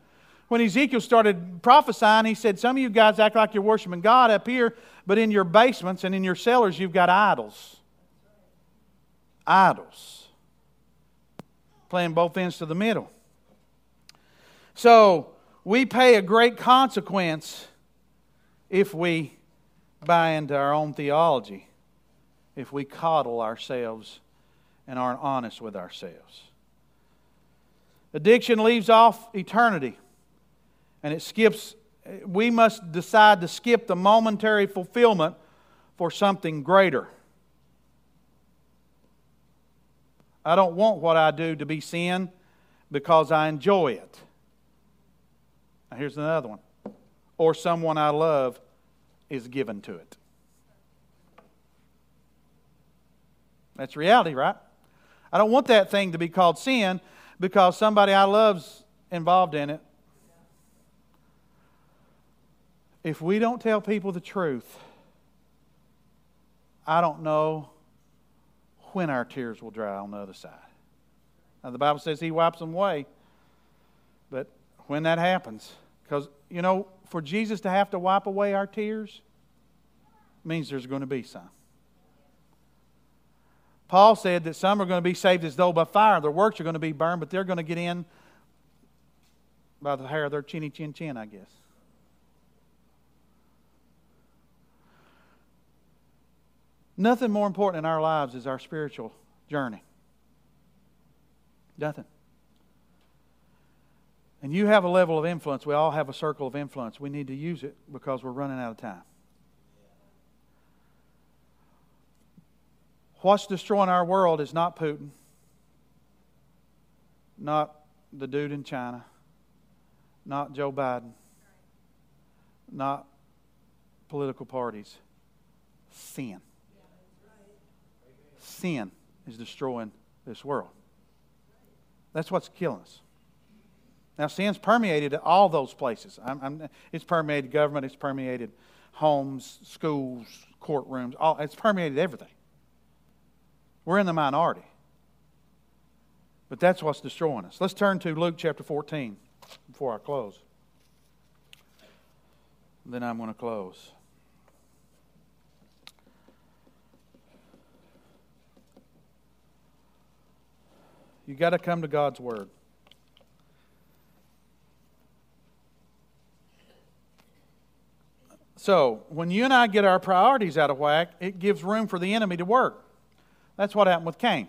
When Ezekiel started prophesying, he said, Some of you guys act like you're worshiping God up here, but in your basements and in your cellars, you've got idols. Idols. Playing both ends to the middle. So, we pay a great consequence if we buy into our own theology, if we coddle ourselves and aren't honest with ourselves. Addiction leaves off eternity and it skips, we must decide to skip the momentary fulfillment for something greater. I don't want what I do to be sin because I enjoy it. Now, here's another one. Or someone I love is given to it. That's reality, right? I don't want that thing to be called sin because somebody I love's involved in it. If we don't tell people the truth, I don't know when our tears will dry on the other side. Now, the Bible says He wipes them away, but when that happens, because, you know, for Jesus to have to wipe away our tears means there's going to be some. Paul said that some are going to be saved as though by fire. Their works are going to be burned, but they're going to get in by the hair of their chinny chin chin, I guess. Nothing more important in our lives is our spiritual journey. Nothing. And you have a level of influence. We all have a circle of influence. We need to use it because we're running out of time. What's destroying our world is not Putin, not the dude in China, not Joe Biden, not political parties. Sin. Sin is destroying this world. That's what's killing us. Now, sin's permeated all those places. I'm, I'm, it's permeated government, it's permeated homes, schools, courtrooms, all, it's permeated everything. We're in the minority. But that's what's destroying us. Let's turn to Luke chapter 14 before I close. Then I'm going to close. You got to come to God's Word. So, when you and I get our priorities out of whack, it gives room for the enemy to work. That's what happened with Cain.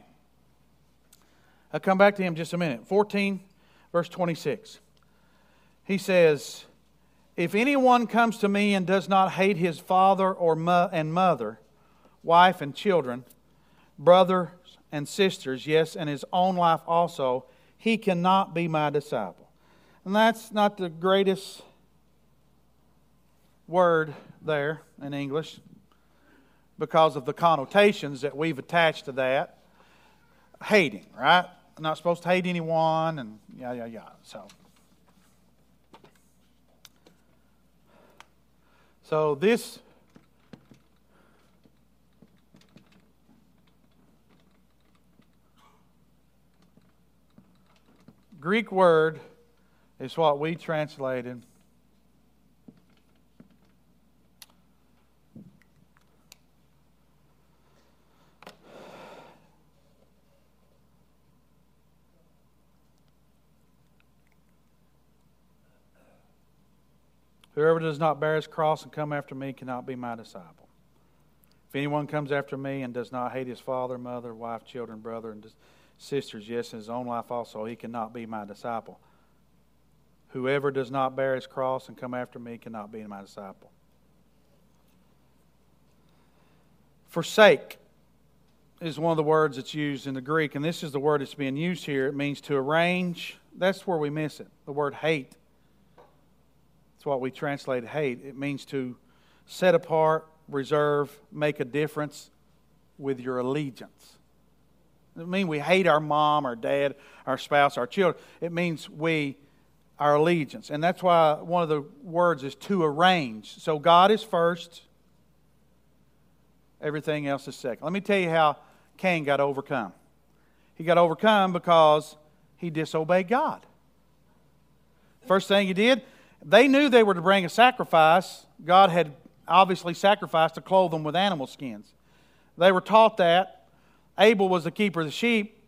I'll come back to him just a minute. 14, verse 26. He says, If anyone comes to me and does not hate his father or mo- and mother, wife and children, brothers and sisters, yes, and his own life also, he cannot be my disciple. And that's not the greatest word there in English because of the connotations that we've attached to that. Hating, right? I'm not supposed to hate anyone, and yeah, yeah, yeah. So, so this Greek word is what we translated Whoever does not bear his cross and come after me cannot be my disciple. If anyone comes after me and does not hate his father, mother, wife, children, brother, and sisters, yes, in his own life also, he cannot be my disciple. Whoever does not bear his cross and come after me cannot be my disciple. Forsake is one of the words that's used in the Greek, and this is the word that's being used here. It means to arrange. That's where we miss it. The word hate it's what we translate hate. It means to set apart, reserve, make a difference with your allegiance. It doesn't mean we hate our mom, our dad, our spouse, our children. It means we, our allegiance. And that's why one of the words is to arrange. So God is first, everything else is second. Let me tell you how Cain got overcome. He got overcome because he disobeyed God. First thing he did, they knew they were to bring a sacrifice. God had obviously sacrificed to clothe them with animal skins. They were taught that. Abel was the keeper of the sheep,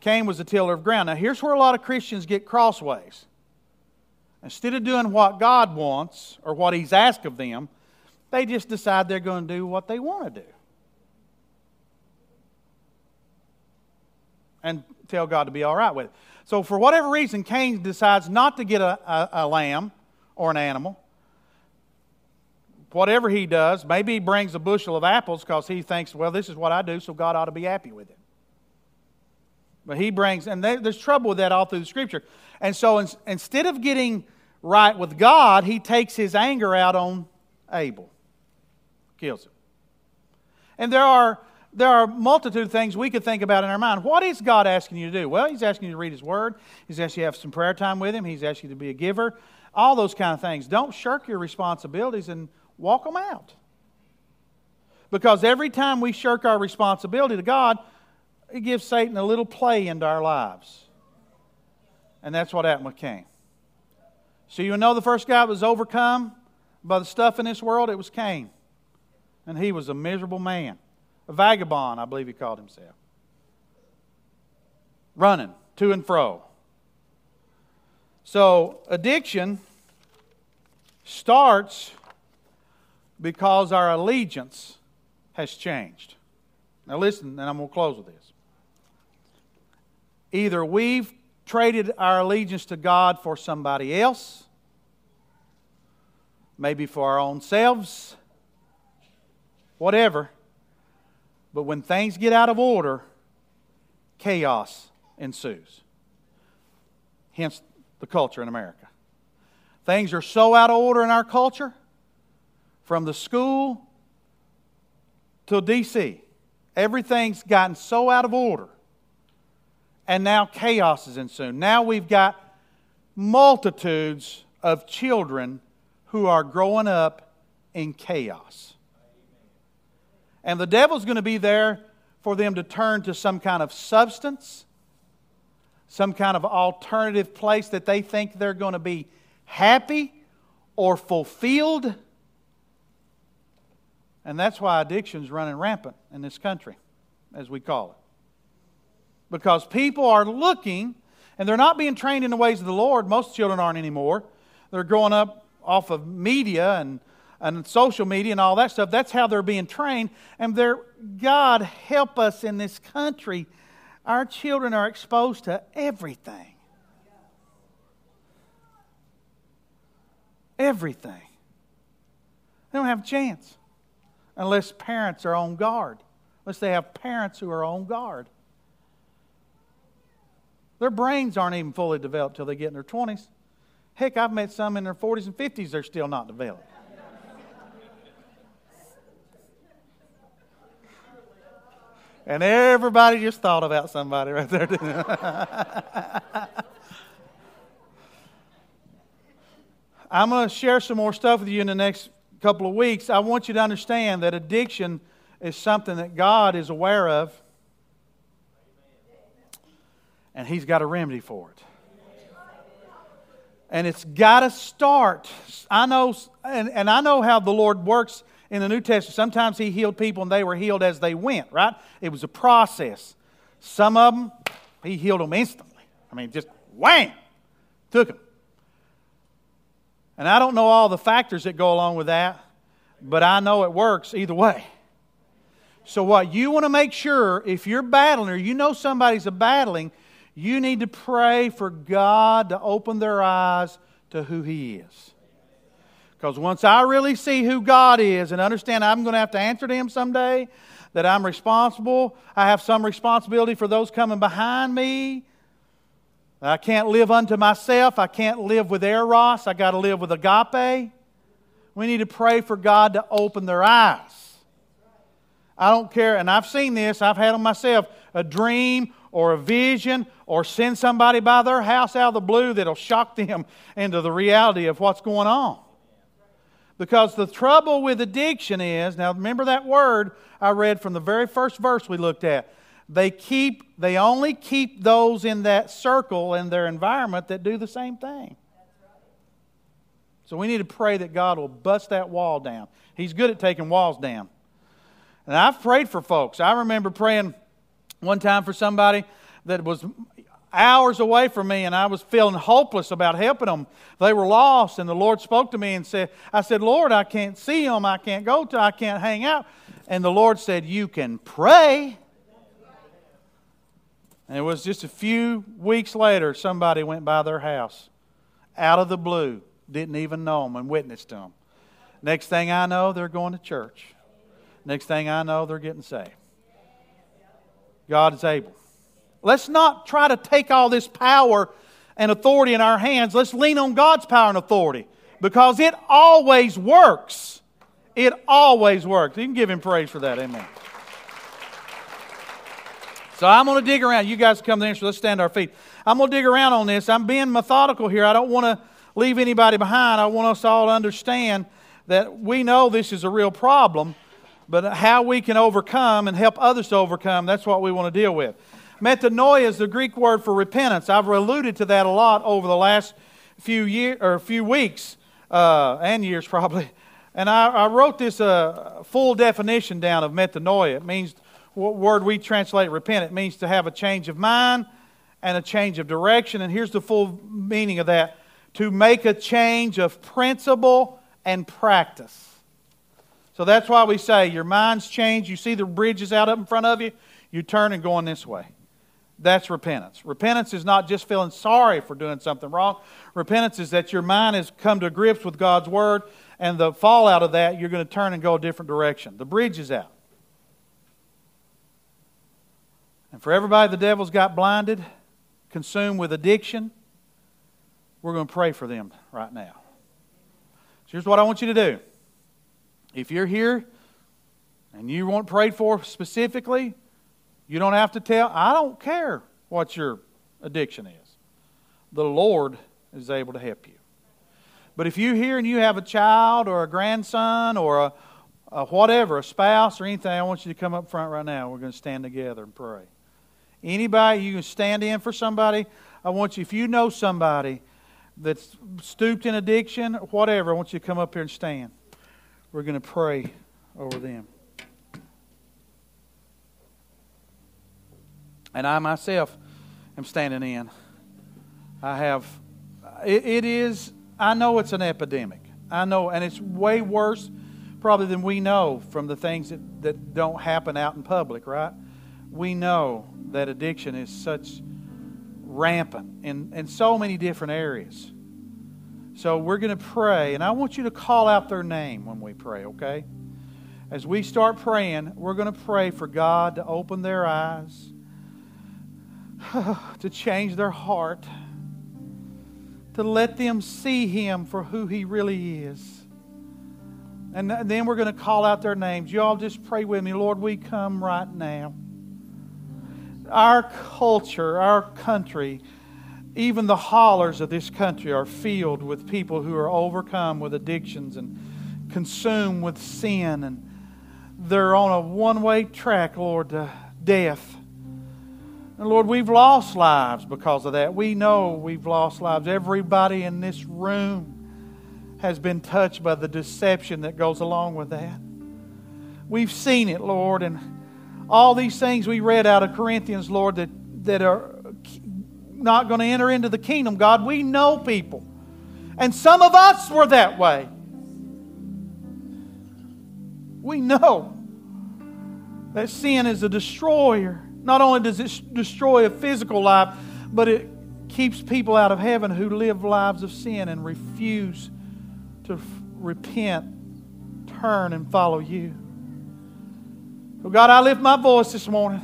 Cain was the tiller of ground. Now, here's where a lot of Christians get crossways. Instead of doing what God wants or what He's asked of them, they just decide they're going to do what they want to do. And tell God to be all right with it. So, for whatever reason, Cain decides not to get a, a, a lamb or an animal. Whatever he does, maybe he brings a bushel of apples because he thinks, well, this is what I do, so God ought to be happy with it. But he brings, and there's trouble with that all through the scripture. And so in, instead of getting right with God, he takes his anger out on Abel, kills him. And there are there are a multitude of things we could think about in our mind. What is God asking you to do? Well, He's asking you to read His Word. He's asking you to have some prayer time with Him. He's asking you to be a giver all those kind of things. Don't shirk your responsibilities and walk them out. Because every time we shirk our responsibility to God, it gives Satan a little play into our lives. And that's what happened with Cain. So you know the first guy that was overcome by the stuff in this world? It was Cain. And he was a miserable man. A vagabond, I believe he called himself. Running to and fro. So, addiction starts because our allegiance has changed. Now, listen, and I'm going to close with this. Either we've traded our allegiance to God for somebody else, maybe for our own selves, whatever. But when things get out of order, chaos ensues. Hence the culture in America. Things are so out of order in our culture, from the school to D.C. Everything's gotten so out of order. And now chaos is ensuing. Now we've got multitudes of children who are growing up in chaos. And the devil's going to be there for them to turn to some kind of substance, some kind of alternative place that they think they're going to be happy or fulfilled. And that's why addiction's running rampant in this country, as we call it. Because people are looking, and they're not being trained in the ways of the Lord. Most children aren't anymore. They're growing up off of media and, and social media and all that stuff. That's how they're being trained. And they're, God, help us in this country. Our children are exposed to everything. Everything. They don't have a chance unless parents are on guard, unless they have parents who are on guard. Their brains aren't even fully developed till they get in their 20s. Heck, I've met some in their 40s and 50s, they're still not developed. And everybody just thought about somebody right there. didn't <laughs> I'm going to share some more stuff with you in the next couple of weeks. I want you to understand that addiction is something that God is aware of, and He's got a remedy for it. And it's got to start. I know, and, and I know how the Lord works in the New Testament. Sometimes He healed people and they were healed as they went, right? It was a process. Some of them, He healed them instantly. I mean, just wham, took them. And I don't know all the factors that go along with that, but I know it works either way. So, what you want to make sure, if you're battling or you know somebody's a battling, you need to pray for God to open their eyes to who He is. Because once I really see who God is and understand I'm going to have to answer to Him someday, that I'm responsible, I have some responsibility for those coming behind me. I can't live unto myself. I can't live with eros. I got to live with agape. We need to pray for God to open their eyes. I don't care, and I've seen this, I've had them myself a dream or a vision or send somebody by their house out of the blue that'll shock them into the reality of what's going on. Because the trouble with addiction is, now remember that word I read from the very first verse we looked at. They keep they only keep those in that circle in their environment that do the same thing. So we need to pray that God will bust that wall down. He's good at taking walls down. And I've prayed for folks. I remember praying one time for somebody that was hours away from me and I was feeling hopeless about helping them. They were lost and the Lord spoke to me and said, I said, Lord, I can't see them. I can't go to, I can't hang out. And the Lord said, You can pray. And it was just a few weeks later, somebody went by their house out of the blue, didn't even know them, and witnessed them. Next thing I know, they're going to church. Next thing I know, they're getting saved. God is able. Let's not try to take all this power and authority in our hands. Let's lean on God's power and authority because it always works. It always works. You can give Him praise for that. Amen. So I'm going to dig around. You guys come there, so let's stand our feet. I'm going to dig around on this. I'm being methodical here. I don't want to leave anybody behind. I want us all to understand that we know this is a real problem, but how we can overcome and help others to overcome, that's what we want to deal with. Metanoia is the Greek word for repentance. I've alluded to that a lot over the last few year or few weeks uh, and years <laughs> probably. And I, I wrote this uh, full definition down of metanoia. It means word we translate repent. It means to have a change of mind and a change of direction. And here's the full meaning of that: to make a change of principle and practice. So that's why we say your mind's changed. You see the bridges out up in front of you. You turn and going this way. That's repentance. Repentance is not just feeling sorry for doing something wrong. Repentance is that your mind has come to grips with God's word, and the fallout of that, you're going to turn and go a different direction. The bridge is out. And for everybody the devil's got blinded, consumed with addiction, we're going to pray for them right now. So here's what I want you to do. If you're here and you want prayed for specifically, you don't have to tell. I don't care what your addiction is. The Lord is able to help you. But if you're here and you have a child or a grandson or a, a whatever, a spouse or anything, I want you to come up front right now. We're going to stand together and pray. Anybody, you can stand in for somebody. I want you, if you know somebody that's stooped in addiction, whatever, I want you to come up here and stand. We're going to pray over them. And I myself am standing in. I have, it, it is, I know it's an epidemic. I know, and it's way worse probably than we know from the things that, that don't happen out in public, right? We know that addiction is such rampant in, in so many different areas. So we're going to pray, and I want you to call out their name when we pray, okay? As we start praying, we're going to pray for God to open their eyes, <sighs> to change their heart, to let them see Him for who He really is. And then we're going to call out their names. You all just pray with me. Lord, we come right now. Our culture, our country, even the hollers of this country are filled with people who are overcome with addictions and consumed with sin. And they're on a one way track, Lord, to death. And Lord, we've lost lives because of that. We know we've lost lives. Everybody in this room has been touched by the deception that goes along with that. We've seen it, Lord, and all these things we read out of Corinthians, Lord, that, that are not going to enter into the kingdom, God, we know people. And some of us were that way. We know that sin is a destroyer. Not only does it destroy a physical life, but it keeps people out of heaven who live lives of sin and refuse to repent, turn, and follow you. So, God, I lift my voice this morning.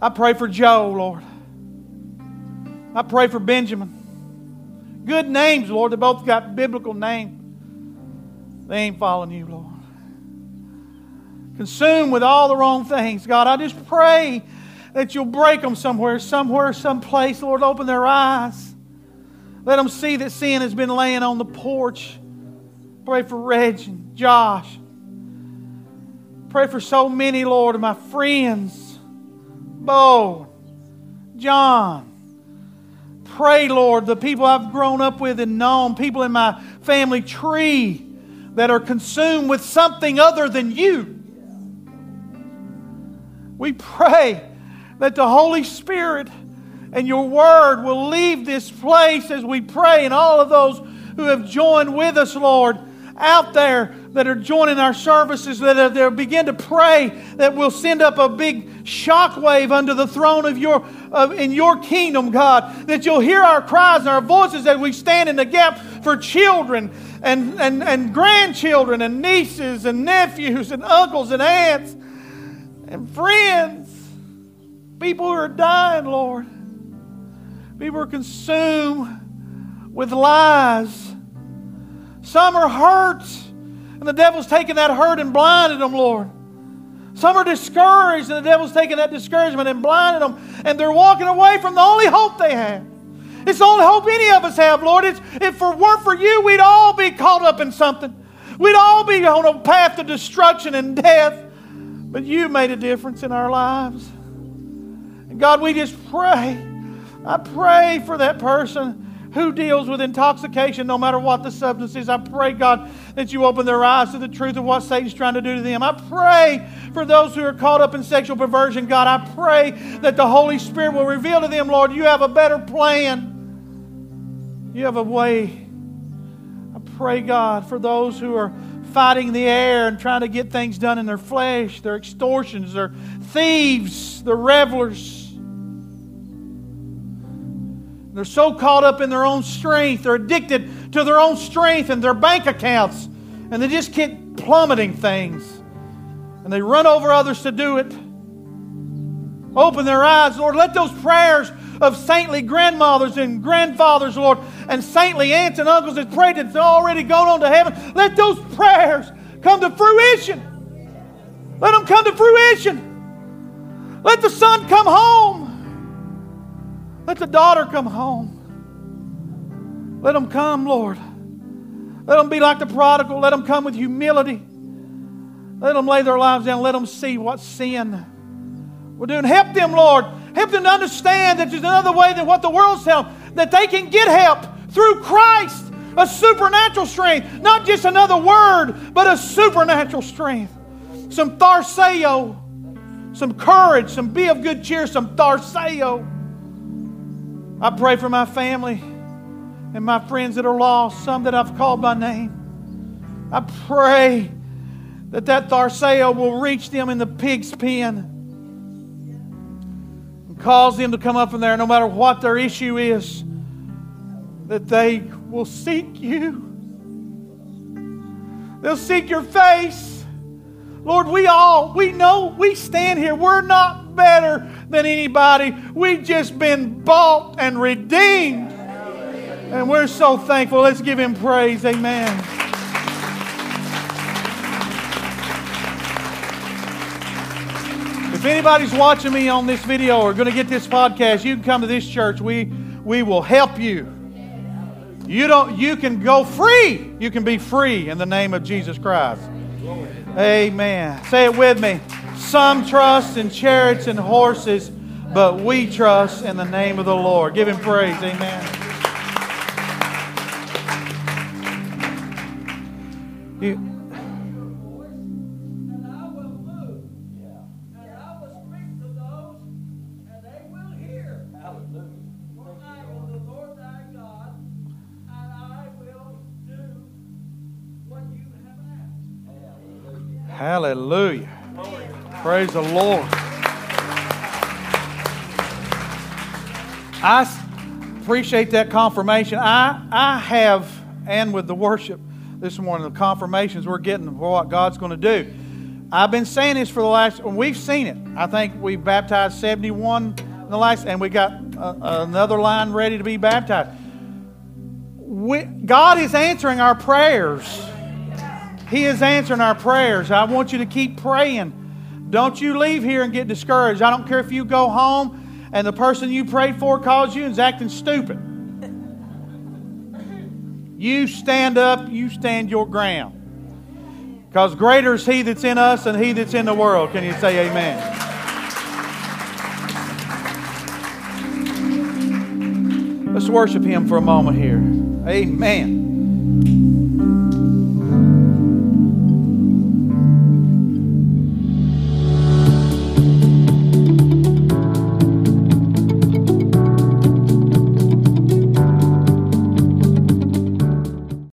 I pray for Joe, Lord. I pray for Benjamin. Good names, Lord. They both got biblical names. They ain't following you, Lord. Consumed with all the wrong things. God, I just pray that you'll break them somewhere, somewhere, someplace. Lord, open their eyes. Let them see that sin has been laying on the porch. Pray for Reg and Josh. Pray for so many, Lord, of my friends. Bo, John. Pray, Lord, the people I've grown up with and known, people in my family tree that are consumed with something other than you. We pray that the Holy Spirit and your word will leave this place as we pray, and all of those who have joined with us, Lord, out there that are joining our services, that they'll begin to pray that we'll send up a big shockwave under the throne of your of, in your kingdom, God, that you'll hear our cries and our voices as we stand in the gap for children and, and, and grandchildren and nieces and nephews and uncles and aunts and friends. People who are dying, Lord. People are consumed with lies. Some are hurt, and the devil's taken that hurt and blinded them, Lord. Some are discouraged, and the devil's taken that discouragement and blinded them, and they're walking away from the only hope they have. It's the only hope any of us have, Lord. It's, if it weren't for you, we'd all be caught up in something. We'd all be on a path to destruction and death. But you made a difference in our lives. And God, we just pray I pray for that person who deals with intoxication, no matter what the substance is. I pray, God, that you open their eyes to the truth of what Satan's trying to do to them. I pray for those who are caught up in sexual perversion, God. I pray that the Holy Spirit will reveal to them, Lord, you have a better plan. You have a way. I pray, God, for those who are fighting the air and trying to get things done in their flesh. They're extortions, they're thieves, they're revelers. They're so caught up in their own strength, they're addicted to their own strength and their bank accounts, and they just keep plummeting things. And they run over others to do it. Open their eyes, Lord. Let those prayers of saintly grandmothers and grandfathers, Lord, and saintly aunts and uncles that prayed that's already gone on to heaven. Let those prayers come to fruition. Let them come to fruition. Let the son come home. Let the daughter come home. Let them come, Lord. Let them be like the prodigal. Let them come with humility. Let them lay their lives down. Let them see what sin we're doing. Help them, Lord. Help them to understand that there's another way than what the world's telling that they can get help through Christ. A supernatural strength. Not just another word, but a supernatural strength. Some tharseo, some courage, some be of good cheer, some tharseo. I pray for my family and my friends that are lost, some that I've called by name. I pray that that Tharseo will reach them in the pig's pen and cause them to come up from there no matter what their issue is, that they will seek you. They'll seek your face. Lord, we all, we know, we stand here. We're not better than anybody. We've just been bought and redeemed. And we're so thankful. Let's give him praise. Amen. If anybody's watching me on this video or going to get this podcast, you can come to this church. We, we will help you. You, don't, you can go free. You can be free in the name of Jesus Christ. Amen. Say it with me. Some trust in chariots and horses, but we trust in the name of the Lord. Give him praise. Amen. You, Hallelujah. Praise the Lord. I appreciate that confirmation. I, I have, and with the worship, this morning, the confirmations we're getting of what God's going to do. I've been saying this for the last, and we've seen it. I think we've baptized 71 in the last, and we got uh, another line ready to be baptized. We, God is answering our prayers. He is answering our prayers. I want you to keep praying. Don't you leave here and get discouraged. I don't care if you go home and the person you prayed for calls you and is acting stupid. You stand up, you stand your ground. Because greater is He that's in us than He that's in the world. Can you say amen? Let's worship Him for a moment here. Amen.